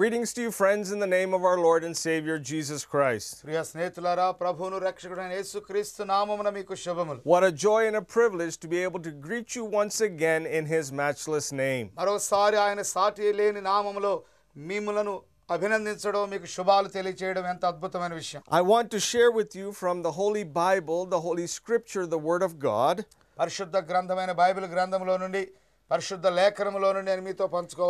Greetings to you, friends, in the name of our Lord and Savior Jesus Christ. ప్రియ స్నేహితులారా ప్రభువును రక్షకుడైన యేసుక్రీస్తు నామమున మీకు శుభములు What a joy and a privilege to be able to greet you once again in His matchless name. మరోసారి ఆయన సాటి లేని నామములో మిమ్మలను అభినందించడం మీకు శుభాలు తెలియచేయడం ఎంత అద్భుతమైన విషయం I want to share with you from the Holy Bible, the Holy Scripture, the Word of God, పరిశుద్ధ గ్రంథమైన బైబిల్ గ్రంథంలో నుండి పరిశుద్ధ లేఖనములో నుండి నేను మీతో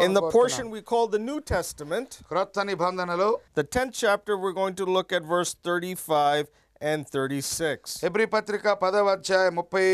in the portion పంచుకోవాలి we call the New Testament. క్రొత్త నిబంధనలో The 10th chapter, we're going to look at verse 35 and 36. హెబ్రి పత్రిక పదవ అధ్యాయం ముప్పై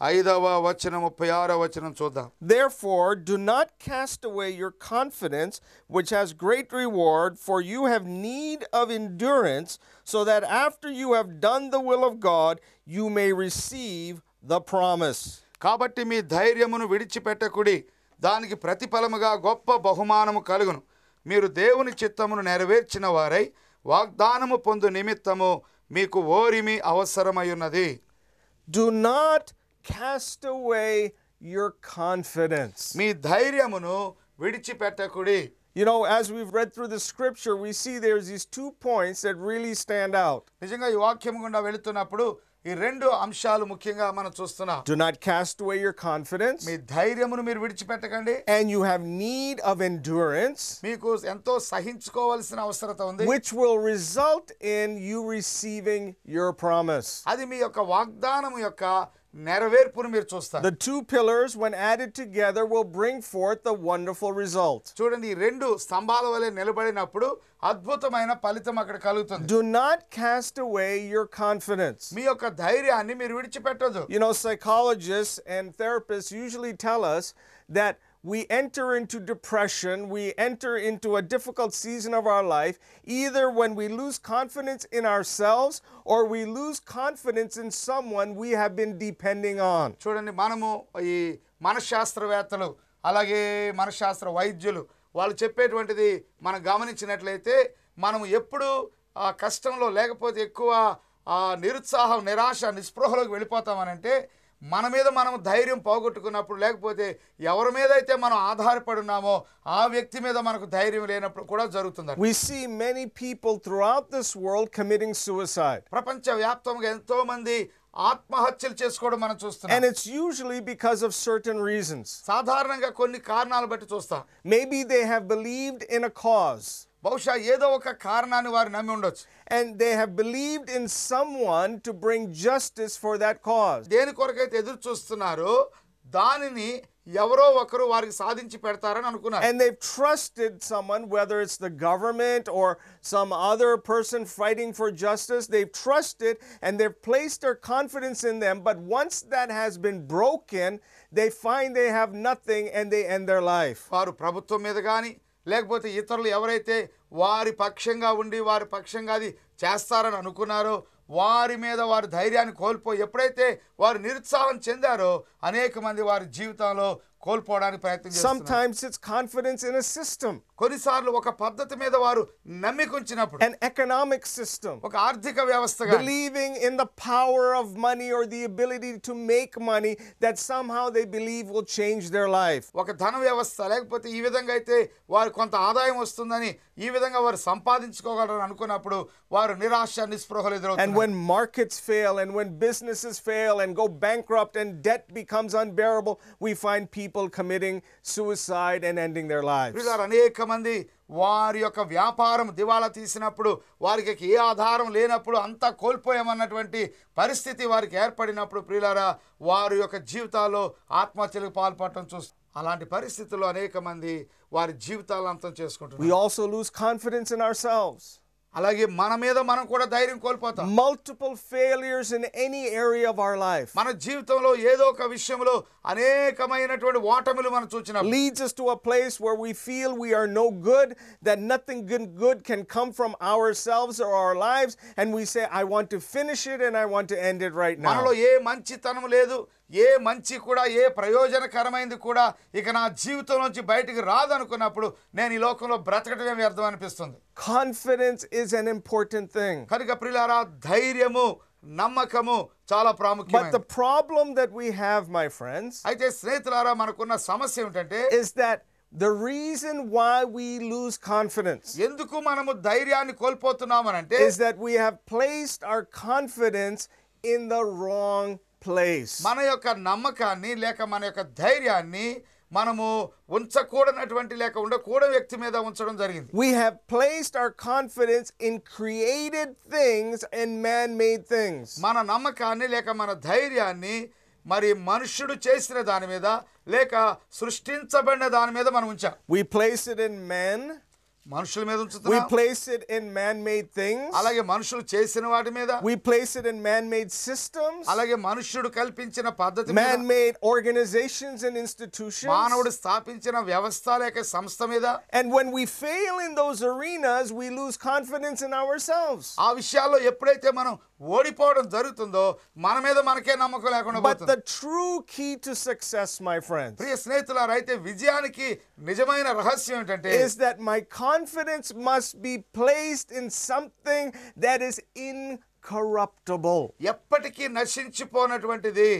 ఐదవ వచనం ముప్పై ఆరవ వచనం చూద్దాం Therefore, do not cast away your confidence, which has great reward, for you have need of endurance, so that after you have done the will of God, you may receive the promise. కాబట్టి మీ ధైర్యమును విడిచిపెట్టకుడి దానికి ప్రతిఫలముగా గొప్ప బహుమానము కలుగును మీరు దేవుని చిత్తమును నెరవేర్చిన వారై వాగ్దానము పొందు నిమిత్తము మీకు ఓరిమి అవసరమై ఉన్నది Do not cast away your confidence. మీ ధైర్యమును విడిచిపెట్టకుడి You know, as we've read through the scripture, we see there's these two points that really stand out. నిజంగా ఈ వాక్యం గుండా వెళుతున్నప్పుడు ఈ రెండు అంశాలు ముఖ్యంగా మనం చూస్తున్నాం Do not cast away your confidence, మీ ధైర్యమును మీరు విడిచిపెట్టకండి and you have need of endurance. మీకు ఎంతో సహించుకోవాల్సిన అవసరత ఉంది which will result in you receiving your promise. అది మీ యొక్క వాగ్దానము యొక్క నెరవేర్పును మీరు చూస్తారు The two pillars, when added together, will bring forth the wonderful result. చూడండి ఈ రెండు స్తంభాల వలె నిలబడినప్పుడు అద్భుతమైన ఫలితం అక్కడ కలుగుతుంది Do not cast away your confidence. మీ యొక్క ధైర్యాన్ని మీరు విడిచిపెట్టదు You know, psychologists and therapists usually tell us that we enter into depression, we enter into a difficult season of our life, either when we lose confidence in ourselves or we lose confidence in someone we have been depending on. చూడండి మనము ఈ మనశ్శాస్త్రవేత్తలు అలాగే మనశ్శాస్త్ర వైద్యులు వాళ్ళు చెప్పేటువంటిది మనం గమనించినట్లయితే మనం ఎప్పుడు ఆ కష్టంలో లేకపోతే ఎక్కువ ఆ నిరుత్సాహం నిరాశ నిస్పృహలోకి వెళ్ళిపోతామనంటే మన మీద మనం ధైర్యం పోగొట్టుకున్నప్పుడు లేకపోతే ఎవరి మీద అయితే మనం ఆధారపడి ఉన్నామో ఆ వ్యక్తి మీద మనకు ధైర్యం లేనప్పుడు కూడా జరుగుతుంది We see many people throughout this world committing suicide. ప్రపంచ వ్యాప్తంగా ఎంతో మంది ఆత్మహత్యలు చేసుకోవడం మనం చూస్తున్నాం And it's usually because of certain reasons. సాధారణంగా కొన్ని కారణాలు బట్టి చూస్తాం Maybe they have believed in a cause బహుశా ఏదో ఒక కారణాన్ని వారు నమ్మి ఉండొచ్చు and they have believed in someone to bring justice for that cause. దేని కొరకైతే ఎదురు చూస్తున్నారో దానిని ఎవరో ఒకరు వారికి సాధించి పెడతారని అనుకున్నారు And they've trusted someone, whether it's the government or some other person fighting for justice, they've trusted and they've placed their confidence in them. But once that has been broken, they find they have nothing and they end their life. వారు ప్రభుత్వం మీద కానీ లేకపోతే ఇతరులు ఎవరైతే వారి పక్షంగా ఉండి వారి పక్షంగా అది చేస్తారని అనుకున్నారో వారి మీద వారి ధైర్యాన్ని కోల్పోయి ఎప్పుడైతే వారు నిరుత్సాహం చెందారో అనేక మంది వారి జీవితంలో కోల్పోవడానికి ప్రయత్నం Sometimes it's confidence in a system, కొన్నిసార్లు ఒక పద్ధతి మీద వారు నమ్మికుంచినప్పుడు an economic system, ఒక ఆర్థిక వ్యవస్థగా believing in the power of money or the ability to make money that somehow they believe will change their life. ఒక ధన వ్యవస్థ లేకపోతే ఈ విధంగా అయితే వారు కొంత ఆదాయం వస్తుందని ఈ విధంగా వారు సంపాదించుకోగలరని అనుకున్నప్పుడు వారు నిరాశ నిస్పృహలు And ఎదురవుతారు when markets fail and when businesses fail and go bankrupt and debt becomes unbearable, we find people committing suicide and ending their lives. ప్రియులారా, అనేక మంది వారి యొక్క వ్యాపారం దివాలా తీసినప్పుడు వారికి ఏ ఆధారం లేనప్పుడు అంతా కోల్పోయామన్నటువంటి పరిస్థితి వారికి ఏర్పడినప్పుడు ప్రియులారా వారి యొక్క జీవితాల్లో ఆత్మహత్యలకు పాల్పడటం చూస్తాం అలాంటి పరిస్థితుల్లో అనేక మంది వారి జీవితాలను అంతం We చేసుకుంటున్నారు also lose confidence in ourselves. అలాగే మన మీద మనం కూడా ధైర్యం కోల్పోతాం Multiple failures in any area of our life మన జీవితంలో ఏదో ఒక విషయంలో అనేకమైనటువంటి ఓటములు మనం చూసినప్పుడు leads us to a place where we feel we are no good, that nothing good, good can come from ourselves or our lives, and we say, I want to finish it and I want to end it right now. మనలో ఏ మంచితనం లేదు ఏ మంచి కూడా ఏ ప్రయోజనకరమైనది కూడా ఇక నా జీవితం నుంచి బయటికి రాదనుకున్నప్పుడు నేను ఈ లోకంలో బ్రతకటమే వ్యర్థం అనిపిస్తుంది. Confidence is an important thing కనుక ప్రిలారా ధైర్యము నమ్మకము చాలా ప్రాముఖ్యం but the problem that we have my friends అయితే స్నేహితులారా మనకున్న సమస్య ఏంటంటే is that the reason why we lose confidence ఎందుకు మనము ధైర్యాన్ని కోల్పోతున్నామని అంటే is that we have placed our confidence in the wrong place. మన యొక్క నమ్మకాన్ని లేక మన యొక్క ధైర్యాన్ని మనము ఉంచకూడనటువంటి లేక ఉండకూడని వ్యక్తి మీద ఉంచడం జరిగింది We have placed our confidence in created things and man made things. మన నమ్మకాన్ని లేక మన ధైర్యాన్ని మరి మనుష్యుడు చేసిన దాని మీద లేక సృష్టించబడిన దాని మీద మనం ఉంచాం We place it in men, మనుషుల మీద we ఉంచుతున్నాం place it in man made things, అలాగే మనుషులు చేసిన వాటి మీద we place it in man made systems, అలాగే మనుష్యుడు కల్పించిన పద్ధతి మీద man made organizations and institutions. మానవుడు స్థాపించిన వ్యవస్థ లేక సంస్థ మీద And when we fail in those arenas, we lose confidence in ourselves. ఆ విషయాల్లో ఎప్పుడైతే మనం ఓడిపోవడం జరుగుతుందో మన మీద మనకే నమ్మకం లేకుండా But పోతుంది the true key to success, my friends, ప్రియ స్నేహితులారా అయితే విజయానికి నిజమైన రహస్యం ఏంటంటే is that my confidence must be placed in something that is incorruptible. ఎప్పటికీ నశించిపోనటువంటిది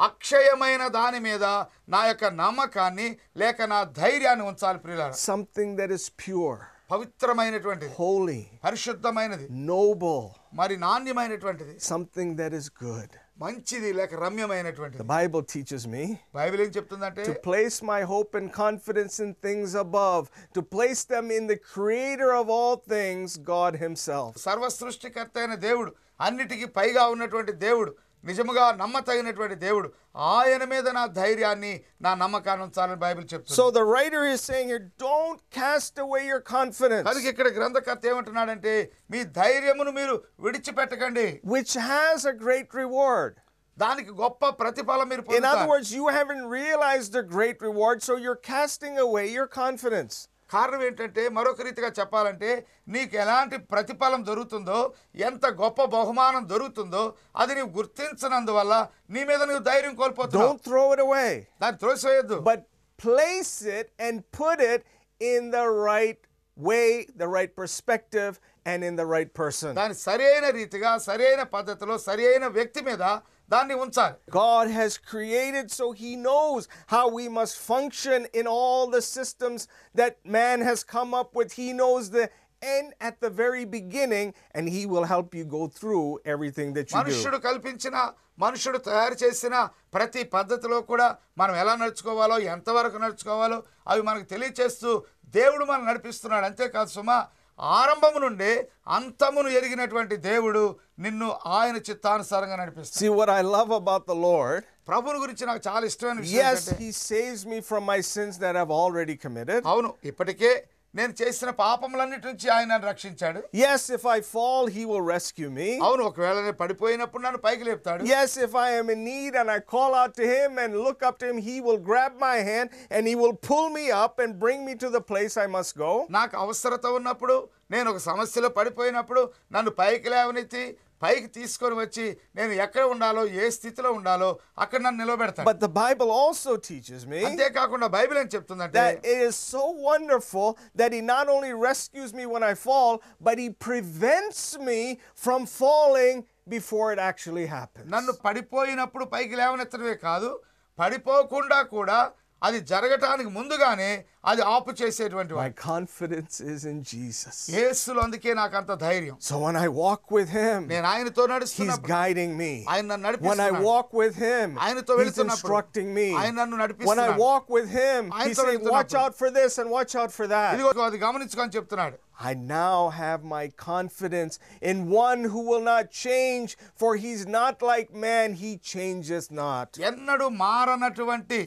అక్షయమైన దాని మీద నా యొక్క నమ్మకాన్ని లేక నా ధైర్యాన్ని ఉంచాలి ప్రియులారా Something that is pure, పవిత్రమైనటువంటిది holy, పరిశుద్ధమైనది noble, మరి నాణ్యమైనటువంటిది something that is good. మంచిది లేక రమ్యమైనటువంటిది The Bible teaches me Bible ఏం చెప్తుందంటే to place my hope and confidence in things above, to place them in the creator of all things, God Himself. సర్వ సృష్టికర్త అయిన దేవుడు అన్నిటికీ పైగా ఉన్నటువంటి దేవుడు నిజముగా నమ్మతగినటువంటి దేవుడు ఆయన మీద నా ధైర్యాన్ని నా నమ్మకాన్ని ఉంచాలని బైబిల్ చెప్తుంది So the writer is saying here, don't cast away your confidence, కనుక ఇక్కడ గ్రంథకర్త ఏమంటున్నాడంటే మీ ధైర్యమును మీరు విడిచిపెట్టకండి which has a great reward. దానికి గొప్ప ప్రతిఫలం మీరు In other పొందుతారు words, you haven't realized the great reward, so you're casting away your confidence. కారణం ఏంటంటే మరొక రీతిగా చెప్పాలంటే నీకు ఎలాంటి ప్రతిఫలం దొరుకుతుందో ఎంత గొప్ప బహుమానం దొరుకుతుందో అది నీవు గుర్తించనందువల్ల నీ మీద నువ్వు ధైర్యం కోల్పోతున్నావు. Don't throw it away, దాన్ని త్రోసివేయద్దు. But place it and put it in the right way, the right perspective, and in the right person. దాని సరైన రీతిగా సరైన పద్ధతిలో సరైన వ్యక్తి మీద దాన్ని ఉంచాలి God has created so He knows how we must function in all the systems that man has come up with. He knows the end at the very beginning, and He will help you go through everything that you do. మనుష్యుడు కల్పించిన మనుషుడు తయారు చేసిన ప్రతి పద్ధతిలో కూడా మనం ఎలా నడుచుకోవాలో ఎంతవరకు నడుచుకోవాలో అవి మనకు తెలియచేస్తూ దేవుడు మనం నడిపిస్తున్నాడు అంతేకాదు సుమా ఆరంభము నుండే అంతమును ఎరిగినటువంటి దేవుడు నిన్ను ఆయన చిత్తానుసారంగా నడిపిస్తాడు See, what I love about the Lord, ప్రభుని గురించి నాకు చాలా ఇష్టమైన విషయం yes, He saves me from my sins that I've already committed. అవును ఇప్పటికే నేను చేసిన పాపములన్నిటి నుంచి ఆయన నన్ను రక్షించాడు Yes, if I fall, He will rescue me. అవును ఒకవేళ నేను పడిపోయినప్పుడు నన్ను పైకి లేపుతాడు Yes, if I am in need and I call out to Him and look up to Him, He will grab my hand and He will pull me up and bring me to the place I must go. నాకు అవసరత ఉన్నప్పుడు నేను ఒక సమస్యలో పడిపోయినప్పుడు నన్ను పైకి లేవనెత్తి పైకి తీసుకొని వచ్చి నేను ఎక్కడ ఉండాలో ఏ స్థితిలో ఉండాలో అక్కడ నన్ను నిలబెడతాను But the Bible also teaches me అంతేకాకుండా బైబిల్ ఏం చెప్తుందంటే that it is so wonderful that He not only rescues me when I fall, but He prevents me from falling before it actually happens. నన్ను పడిపోయినప్పుడు పైకి లేవనెత్తడమే కాదు పడిపోకుండా కూడా అది జరగటానికి ముందుగానే అది ఆపు చేసేటువంటి My వాడు confidence is in Jesus. యేసులో అందుకే నాకు అంత ధైర్యం So when I walk with Him, నేను ఆయనతో He's నడుస్తున్నప్పుడు guiding me. ఆయన నన్ను When I నడిపిస్తున్నాడు walk with Him, ఆయనతో He's వెళుతున్నప్పుడు instructing me. ఆయన నన్ను When I నడిపిస్తున్నాడు walk with Him, He's ఆయనతో saying, watch వెళ్తున్నప్పుడు. out for this and watch out for that. ఇదిగో అది గమనించుకొని చెప్తున్నాడు I now have my confidence in one who will not change, for He's not like man, He changes not. ఎన్నడూ మారనటువంటి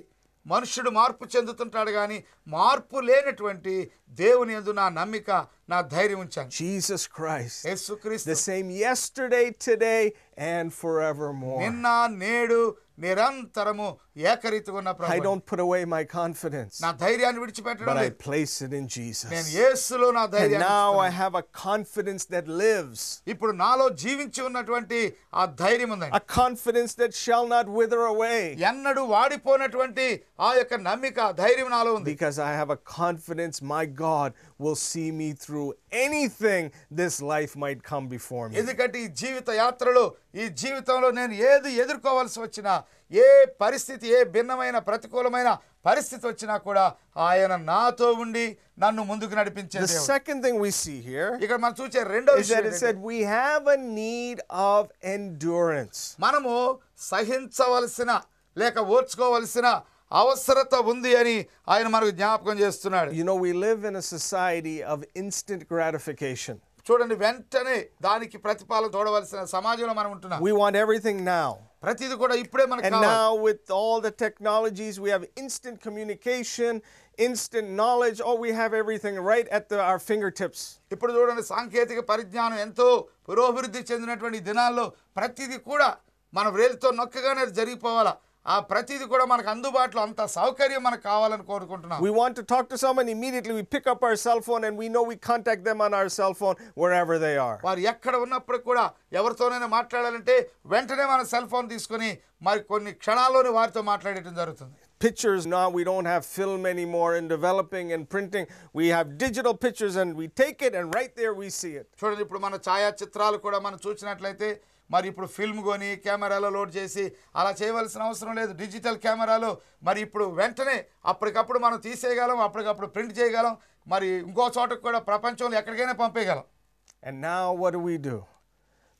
మనుషుడు మార్పు చెందుతుంటాడు కానీ మార్పు లేనటువంటి దేవుని ఎందు నా నమ్మిక నా ధైర్యం ఉంచాను Jesus Christ, the యేసుక్రీస్తు same yesterday, today, and forevermore. నిన్న నేడు నిరంతరము ఏకరీతిగా ఉన్న I Prabhu don't put away my confidence, నా ధైర్యాన్ని విడిచిపెట్టడం but I లేదు place it in నేను Jesus. యేసులో నా And ధైర్యాన్ని now I ఉంచుతున్నాను. have a confidence that lives, ఇప్పుడు నాలో జీవించి ఉన్నటువంటి ఆ ధైర్యం ఉందండి a confidence that shall not wither away. ఎన్నడూ వాడిపోయినటువంటి ఆ యొక్క నమ్మిక ధైర్యం నాలో ఉంది Because I have a confidence my God will see me through through anything this life might come before me. ఎందుకంటే ఈ జీవిత యాత్రలో ఈ జీవితంలో నేను ఏది ఎదుర్కోవాల్సి వచ్చినా ఏ పరిస్థితి ఏ భిన్నమైన ప్రతికూలమైన పరిస్థితి వచ్చినా కూడా ఆయన నాతో ఉండి నన్ను ముందుకు నడిపించే The దేవుడు. second thing we see here ఇక్కడ మనం చూసే రెండో is విషయం that it ఏంటంటే, said we have a need of endurance. మనము సహించవలసిన లేక ఓర్చుకోవలసిన అవసరత ఉంది అని ఆయన మనకు జ్ఞాపకం చేస్తున్నాడు You know, we live in a society of instant gratification. చూడండి వెంటనే దానికి ప్రతిఫలం చూడవలసిన సమాజంలో మనం ఉంటున్నాం We want everything now. ప్రతిది కూడా ఇప్పుడే మనకు And కావాలి now, with all the technologies, we have instant communication, instant knowledge. Oh, we have everything right at the, our fingertips. ఇప్పుడు చూడండి సాంకేతిక పరిజ్ఞానం ఎంతో పురోభివృద్ధి చెందినటువంటి ఈ దినాల్లో ప్రతిదీ కూడా మన వేలుతో నొక్కగానే అది జరిగిపోవాలా ఆ ప్రతిది కూడా మనకు అందుబాటులో అంత సౌకర్యం మనకు కావాలని కోరుకుంటున్నాం. We want to talk to someone immediately we pick up our cell phone and we know we contact them on our cell phone wherever they are వారు ఎక్కడ ఉన్నప్పుడు కూడా ఎవరితోనైనా మాట్లాడాలంటే వెంటనే మన సెల్ ఫోన్ తీసుకొని మరి కొన్ని క్షణాల్లోనే వారితో మాట్లాడేయడం జరుగుతుంది. Pictures now, we don't have film anymore in developing and printing. We have digital pictures and we take it and right there we see it. చూడండి ఇప్పుడు మన ఛాయాచిత్రాలు కూడా మనం చూసినట్లయితే మరి ఇప్పుడు ఫిల్మ్ కొని కెమెరాలో లోడ్ చేసి అలా చేయవలసిన అవసరం లేదు డిజిటల్ కెమెరాలో మరి ఇప్పుడు వెంటనే అప్పటికప్పుడు మనం తీసేయగలం అప్పటికప్పుడు ప్రింట్ చేయగలం మరి ఇంకో చోటకు కూడా ప్రపంచంలో ఎక్కడికైనా పంపేయగలం And now what do we do?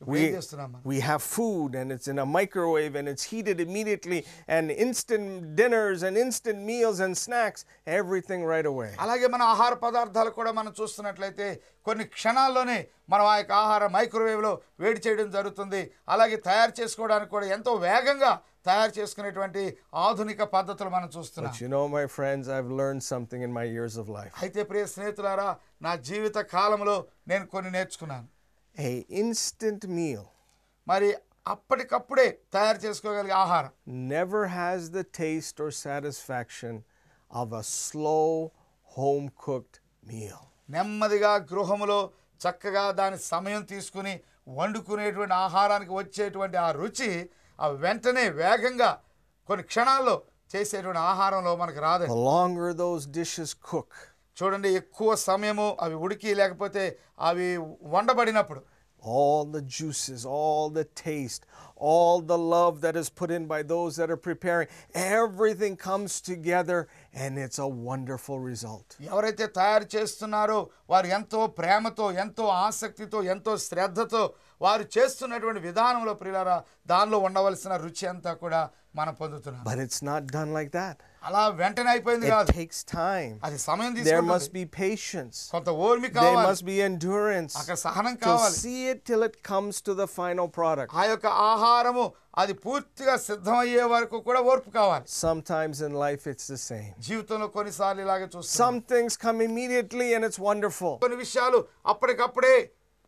ఇప్పుడు ఏం చేస్తున్నాం మనం We have food and it's in a microwave and it's heated immediately and instant dinners and instant meals and snacks, everything right away. అలాగే మన ఆహార పదార్థాలు కూడా మనం చూస్తున్నట్లయితే కొన్ని క్షణాల్లోనే మనం ఆ యొక్క ఆహార మైక్రోవేవ్లో వేడి చేయడం జరుగుతుంది అలాగే తయారు చేసుకోవడానికి కూడా ఎంతో వేగంగా తయారు చేసుకునేటువంటి ఆధునిక పద్ధతులు మనం చూస్తున్నాం But you know, my friends, I've learned something in my years of life. అయితే ప్రియ స్నేహితులారా నా జీవిత కాలంలో నేను కొన్ని నేర్చుకున్నాను A instant meal మరి అప్పటికప్పుడే తయారు చేసుకోగలిగే ఆహారం never has the taste or satisfaction of a slow, home cooked meal. నెమ్మదిగా గృహములో చక్కగా దాని సమయం తీసుకుని వండుకునేటువంటి ఆహారానికి వచ్చేటువంటి ఆ రుచి ఆ వెంటనే వేగంగా కొన్ని క్షణాల్లో చేసేటువంటి ఆహారంలో మనకు రాదు The longer those dishes cook, చూడండి ఎక్కువ సమయము అవి ఉడికి లేకపోతే అవి వండబడినప్పుడు all the juices, all the taste, all the love that is put in by those that are preparing, everything comes together and it's a wonderful result. ఎవరైతే తయారు చేస్తున్నారో వారు ఎంతో ప్రేమతో ఎంతో ఆసక్తితో ఎంతో శ్రద్ధతో వారు చేస్తున్నటువంటి విధానంలో ప్రియులారా దానిలో ఉండవలసిన రుచి అంతా కూడా మనం పొందుతున్నాం But it's not done like that. అలా వెంటనే అయిపోయింది It కాదు takes time. అది సమయం There must తీసుకుంటుంది be patience. కొంత ఓర్మి There కావాలి must be endurance అక్కడ సహనం to కావాలి see it till it comes to the final product. ఆ యొక్క ఆహారము అది పూర్తిగా సిద్ధమయ్యే వరకు కూడా ఓర్పు కావాలి Sometimes in life it's the same. జీవితంలో కొన్నిసార్లు ఇలాగే చూస్తాం Some things come immediately and it's wonderful. కొన్ని విషయాలు అప్పటికప్పుడే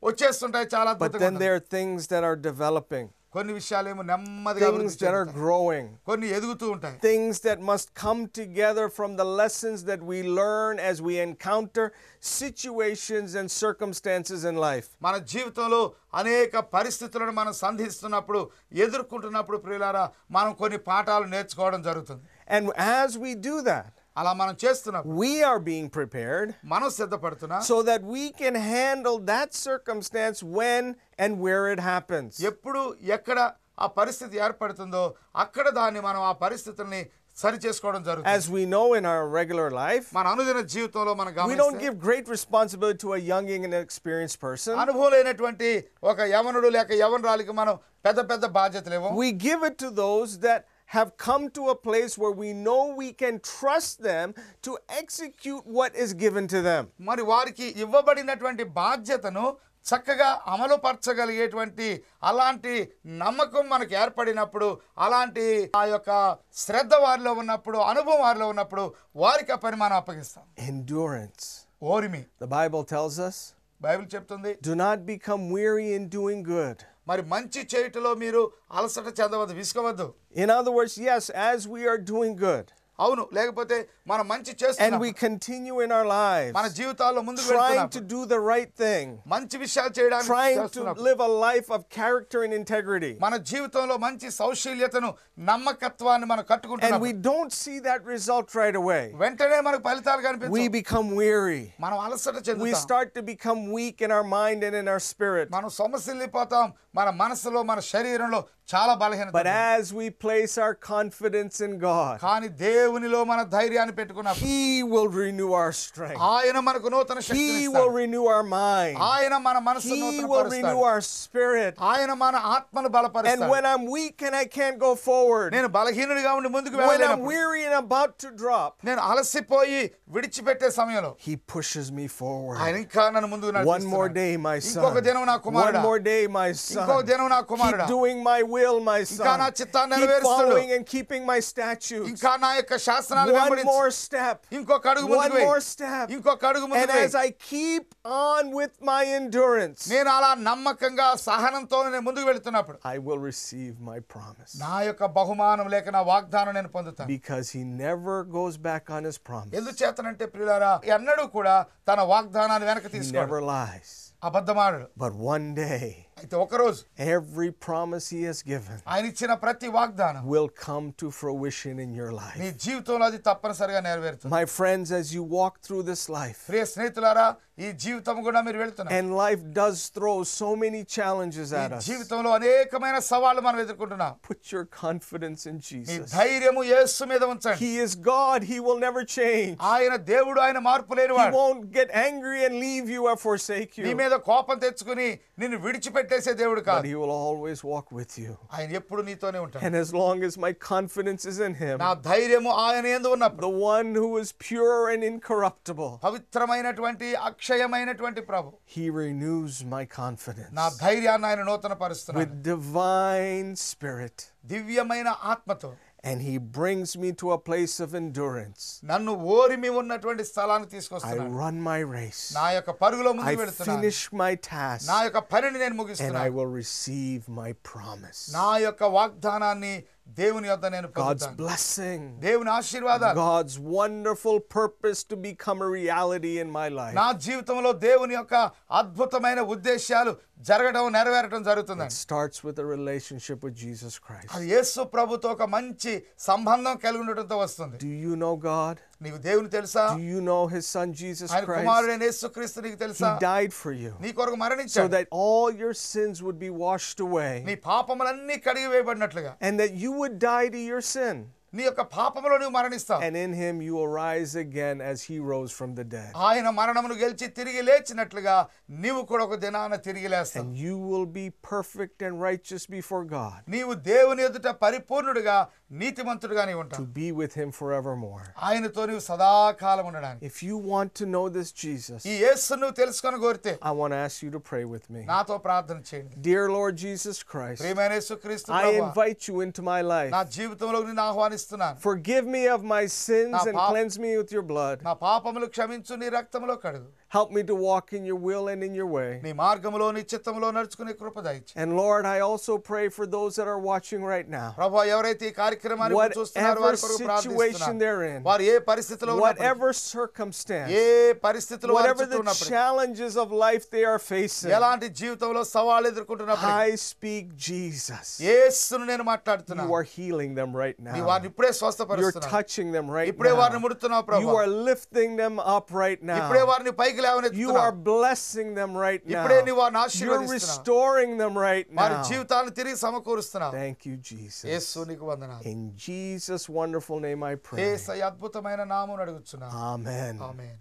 వచ్చేస్తుంటాయి చాలా But అద్భుతంగా then ఉంటుంది. there are things that are developing, కొన్ని విషయాలు ఏమో నెమ్మదిగా అభివృద్ధి things that are చెందుతాయి. growing, కొన్ని ఎదుగుతూ ఉంటాయి things that must come together from the lessons that we learn as we encounter situations and circumstances in life. మన జీవితంలో అనేక పరిస్థితులను మనం సంధిస్తున్నప్పుడు ఎదుర్కొంటున్నప్పుడు ప్రియులారా మనం కొన్ని పాఠాలు నేర్చుకోవడం జరుగుతుంది And as we do that, అలా మనం చేస్తున్నప్పుడు we are being prepared మనం సిద్ధపడుతున్నాం so that we can handle that circumstance when and where it happens. ఎప్పుడు ఎక్కడ ఆ పరిస్థితి ఏర్పడుతుందో అక్కడ దాన్ని మనం ఆ పరిస్థితుల్ని సరి చేసుకోవడం జరుగుతుంది As we know in our regular life, మన అనుదిన జీవితంలో మనం we don't గమనిస్తే give great responsibility to a young and inexperienced person. అనుభవం లేనటువంటి ఒక యవనుడు లేక యవనరాలికి మనం పెద్ద పెద్ద బాధ్యతలు ఇవ్వం We give it to those that have come to a place where we know we can trust them to execute what is given to them. మరి వారికి ఇవ్వబడినటువంటి బాధ్యతను చక్కగా అమలుపరచగలిగేటువంటి అలాంటి నమ్మకం మనకు ఏర్పడినప్పుడు అలాంటి ఆ యొక్క శ్రద్ధ వారిలో ఉన్నప్పుడు అనుభవం వారిలో ఉన్నప్పుడు వారికి ఆ పని మనం అప్పగిస్తాం Endurance. ఓరిమి The Bible tells us Bible చెప్తుంది do not become weary in doing good. మరి మంచి చేయటలో మీరు అలసట చెందవద్దు విసుకోవద్దు in other words as as we are doing good అవును లేకపోతే మనం మంచి and చేస్తున్నాం we continue in our lives మన జీవితాల్లో ముందుకు trying to వెళ్తున్నాం do the right thing, మంచి విషయాలు చేయడానికి trying to చేస్తున్నాం. live a life of character and integrity, మన జీవితంలో మంచి సౌశీల్యతను నమ్మకత్వాన్ని మనం and కట్టుకుంటున్నాం we don't see that result right away, వెంటనే మనకు ఫలితాలు we కనిపించవు become weary. మనం అలసట We చెందుతాం start to become weak in our mind and in our spirit. మనం సొమసిల్లిపోతాం మన మనసులో మన శరీరంలో చాలా బలహీనత But ఉంది. as we place our confidence in God, కానీ దేవునిలో మన ధైర్యాన్ని పెట్టుకున్నాం He will renew our strength. ఆయన మనకు నూతన He శక్తిని will ఇస్తాడు. renew our mind. ఆయన మన మనసు He నూతన will renew our spirit. ఆయన మన ఆత్మను And బలపరుస్తాడు when I'm weak and I can't go forward, నేను బలహీనుడిగా ఉండి ముందుకు when I'm వెళ్ళలేనప్పుడు weary and about to drop, నేను అలసిపోయి విడిచిపెట్టే సమయంలో He pushes me forward. ఆయన ఇంకా నన్ను ముందుకు One more నడిపిస్తున్నాడు. day, my ఇంకొక son. దినం నా One కుమారుడా more day, my ఇంకొక son. దినం నా కుమారుడా Keep doing my will, my ఇంకా నా son. చిత్తాన్ని Keep నెరవేరుస్తాడు. following and keeping my statutes. ఇంకా నా యొక్క శాస్త్రాలు One వెంబడించు. more step. ఇంకొక అడుగు One ముందుకు more వేయి. step. ఇంకొక అడుగు And ముందుకు as వేయి. I keep on with my endurance, నేను అలా నమ్మకంగా సహనంతో నేను ముందుకు వెళుతున్నప్పుడు I will receive my promise. నా యొక్క బహుమానం లేక నా వాగ్దానం నేను పొందుతాను Because he never goes back on his promise. ఎందుచేతనంటే ప్రియులారా ఎన్నడూ కూడా తన వాగ్దానాన్ని వెనక He తీసుకోడు never lies. అబద్ధమాడు But one day, అయితే ఒకరోజు every promise he has given ఆయన ఇచ్చిన ప్రతి వాగ్దానం will come to fruition in your నీ life. జీవితంలో అది తప్పనిసరిగా నెరవేరుతుంది My friends, as you walk through this life, ప్రియ స్నేహితులారా ఈ జీవితం కూడా మీరు వెళ్తున్నారు and life does throw so many challenges ఈ at us, జీవితంలో అనేకమైన సవాళ్లు మనం ఎదుర్కొంటున్నాం put your confidence in me Jesus. ధైర్యము యేసు మీద ఉంచండి He is God, he will never change. ఆయన దేవుడు ఆయన మార్పు He లేనివాడు won't get angry and leave you or forsake నీ you, మీద కోపం తెచ్చుకుని నిన్ను విడిచిపెట్టేసే దేవుడు but కాదు he will always walk with you. ఆయన ఎప్పుడు నీతోనే ఉంటాడు And as long as my confidence is in him, నా ధైర్యము ఆయన ఎందు ఉన్నప్పుడు the one who is pure and incorruptible, పవిత్రమైనటువంటి అక్షయమైనటువంటి ప్రభు he renews my confidence నా ధైర్యాన్ని ఆయన నూతన పరుస్తున్నాడు with divine spirit. దివ్యమైన ఆత్మతో And he brings me to a place of endurance. నన్ను ఓరిమి ఉన్నటువంటి స్థలానికి I తీసుకొస్తున్నాడు run my race. నా యొక్క పరుగులో I ముందు వెళుతున్నాను finish my task. నా యొక్క పనిని నేను And I ముగిస్తున్నాను will receive my promise. నా యొక్క వాగ్దానాన్ని దేవుని యొద్ద నేను God's పొందుతాను blessing. దేవుని ఆశీర్వాదాలు God's wonderful purpose to become a reality in my life. నా జీవితంలో దేవుని యొక్క అద్భుతమైన ఉద్దేశాలు జరగడం నెరవేరడం It జరుగుతుందండి starts with a relationship with Jesus Christ. అది యేసు ప్రభుతో ఒక మంచి సంబంధం కలిగి ఉండటంతో వస్తుంది Do you know God? నీకు దేవుని తెలుసా Do you know his son Jesus ఆయన Christ? కుమారుడైన యేసుక్రీస్తు నీకు He తెలుసా died for you నీ కొరకు so మరణించాడు that all your sins would be washed away నీ పాపములన్నీ కడిగి వేయబడినట్లుగా and that you would die to your sin. నీ యొక్క పాపములో నువ్వు మరణిస్తావు And in him you will rise again as he rose from the dead. ఆయన మరణమును గెలిచి తిరిగి లేచినట్లుగా నీవు కూడా ఒక దినాన తిరిగి లేస్తావు And you will be perfect and righteous before God నీవు దేవుని ఎదుట పరిపూర్ణుడిగా నీతిమంతుడిగా నీవు to ఉంటావు be with him forevermore. ఆయనతో నీవు సదాకాలం ఉండడానికి If you want to know this Jesus, ఈ యేసు నువ్వు తెలుసుకొని కోరితే I want to ask you to pray with me. నాతో ప్రార్థన చేయండి Dear Lord Jesus Christ, ప్రియమైన యేసుక్రీస్తు I ప్రభువా, invite you into my life. నా జీవితంలో నిన్ను ఆహ్వానిస్తున్నాను Forgive me of my sins Na and pa- cleanse me with your blood. నా పాపములు క్షమించు నీ రక్తములో కడుగు Help me to walk in your will and in your way. నీ మార్గములో నీ చిత్తములో నడుచుకునే కృప దయచి And Lord, I also pray for those that are watching right now. ప్రభు ఎవరైతే ఈ కార్యక్రమాన్ని ఇప్పుడు చూస్తున్నారో వారి కొరకు Whatever situation they're in, ప్రార్థిస్తున్నాను వారు ఏ పరిస్థితిలో ఉన్నప్పటికీ, Whatever circumstance, ఏ పరిస్థితిలో వారు whatever చుట్టూ the ఉన్నప్పటికీ, challenges of life they are facing, ఎలాంటి జీవితంలో సవాళ్ళు ఎదుర్కొంటున్నప్పుడు I speak Jesus. యేసును నేను మాట్లాడుతున్నాను You are healing them right నీ now. వారిని ఇప్పుడే You're స్వస్థపరుస్తున్నాను touching them right ఇప్పుడే వారిని now. ముడుతున్నావు You Prabhu are lifting them up right ఇప్పుడే now. వారిని పైకి You are లేవనెత్తుతున్నావు blessing them right now. ఇప్పుడే నీ వారిని You're ఆశీర్వదిస్తున్నావు restoring them right వారి now. జీవితాలను తిరిగి సమకూరుస్తున్నావు Thank you, Jesus. యేసు నీకు వందనాలు In Jesus' wonderful name I pray. యేసయ్య అద్భుతమైన నామం అడుగుచున్నాను Amen. ఆమేన్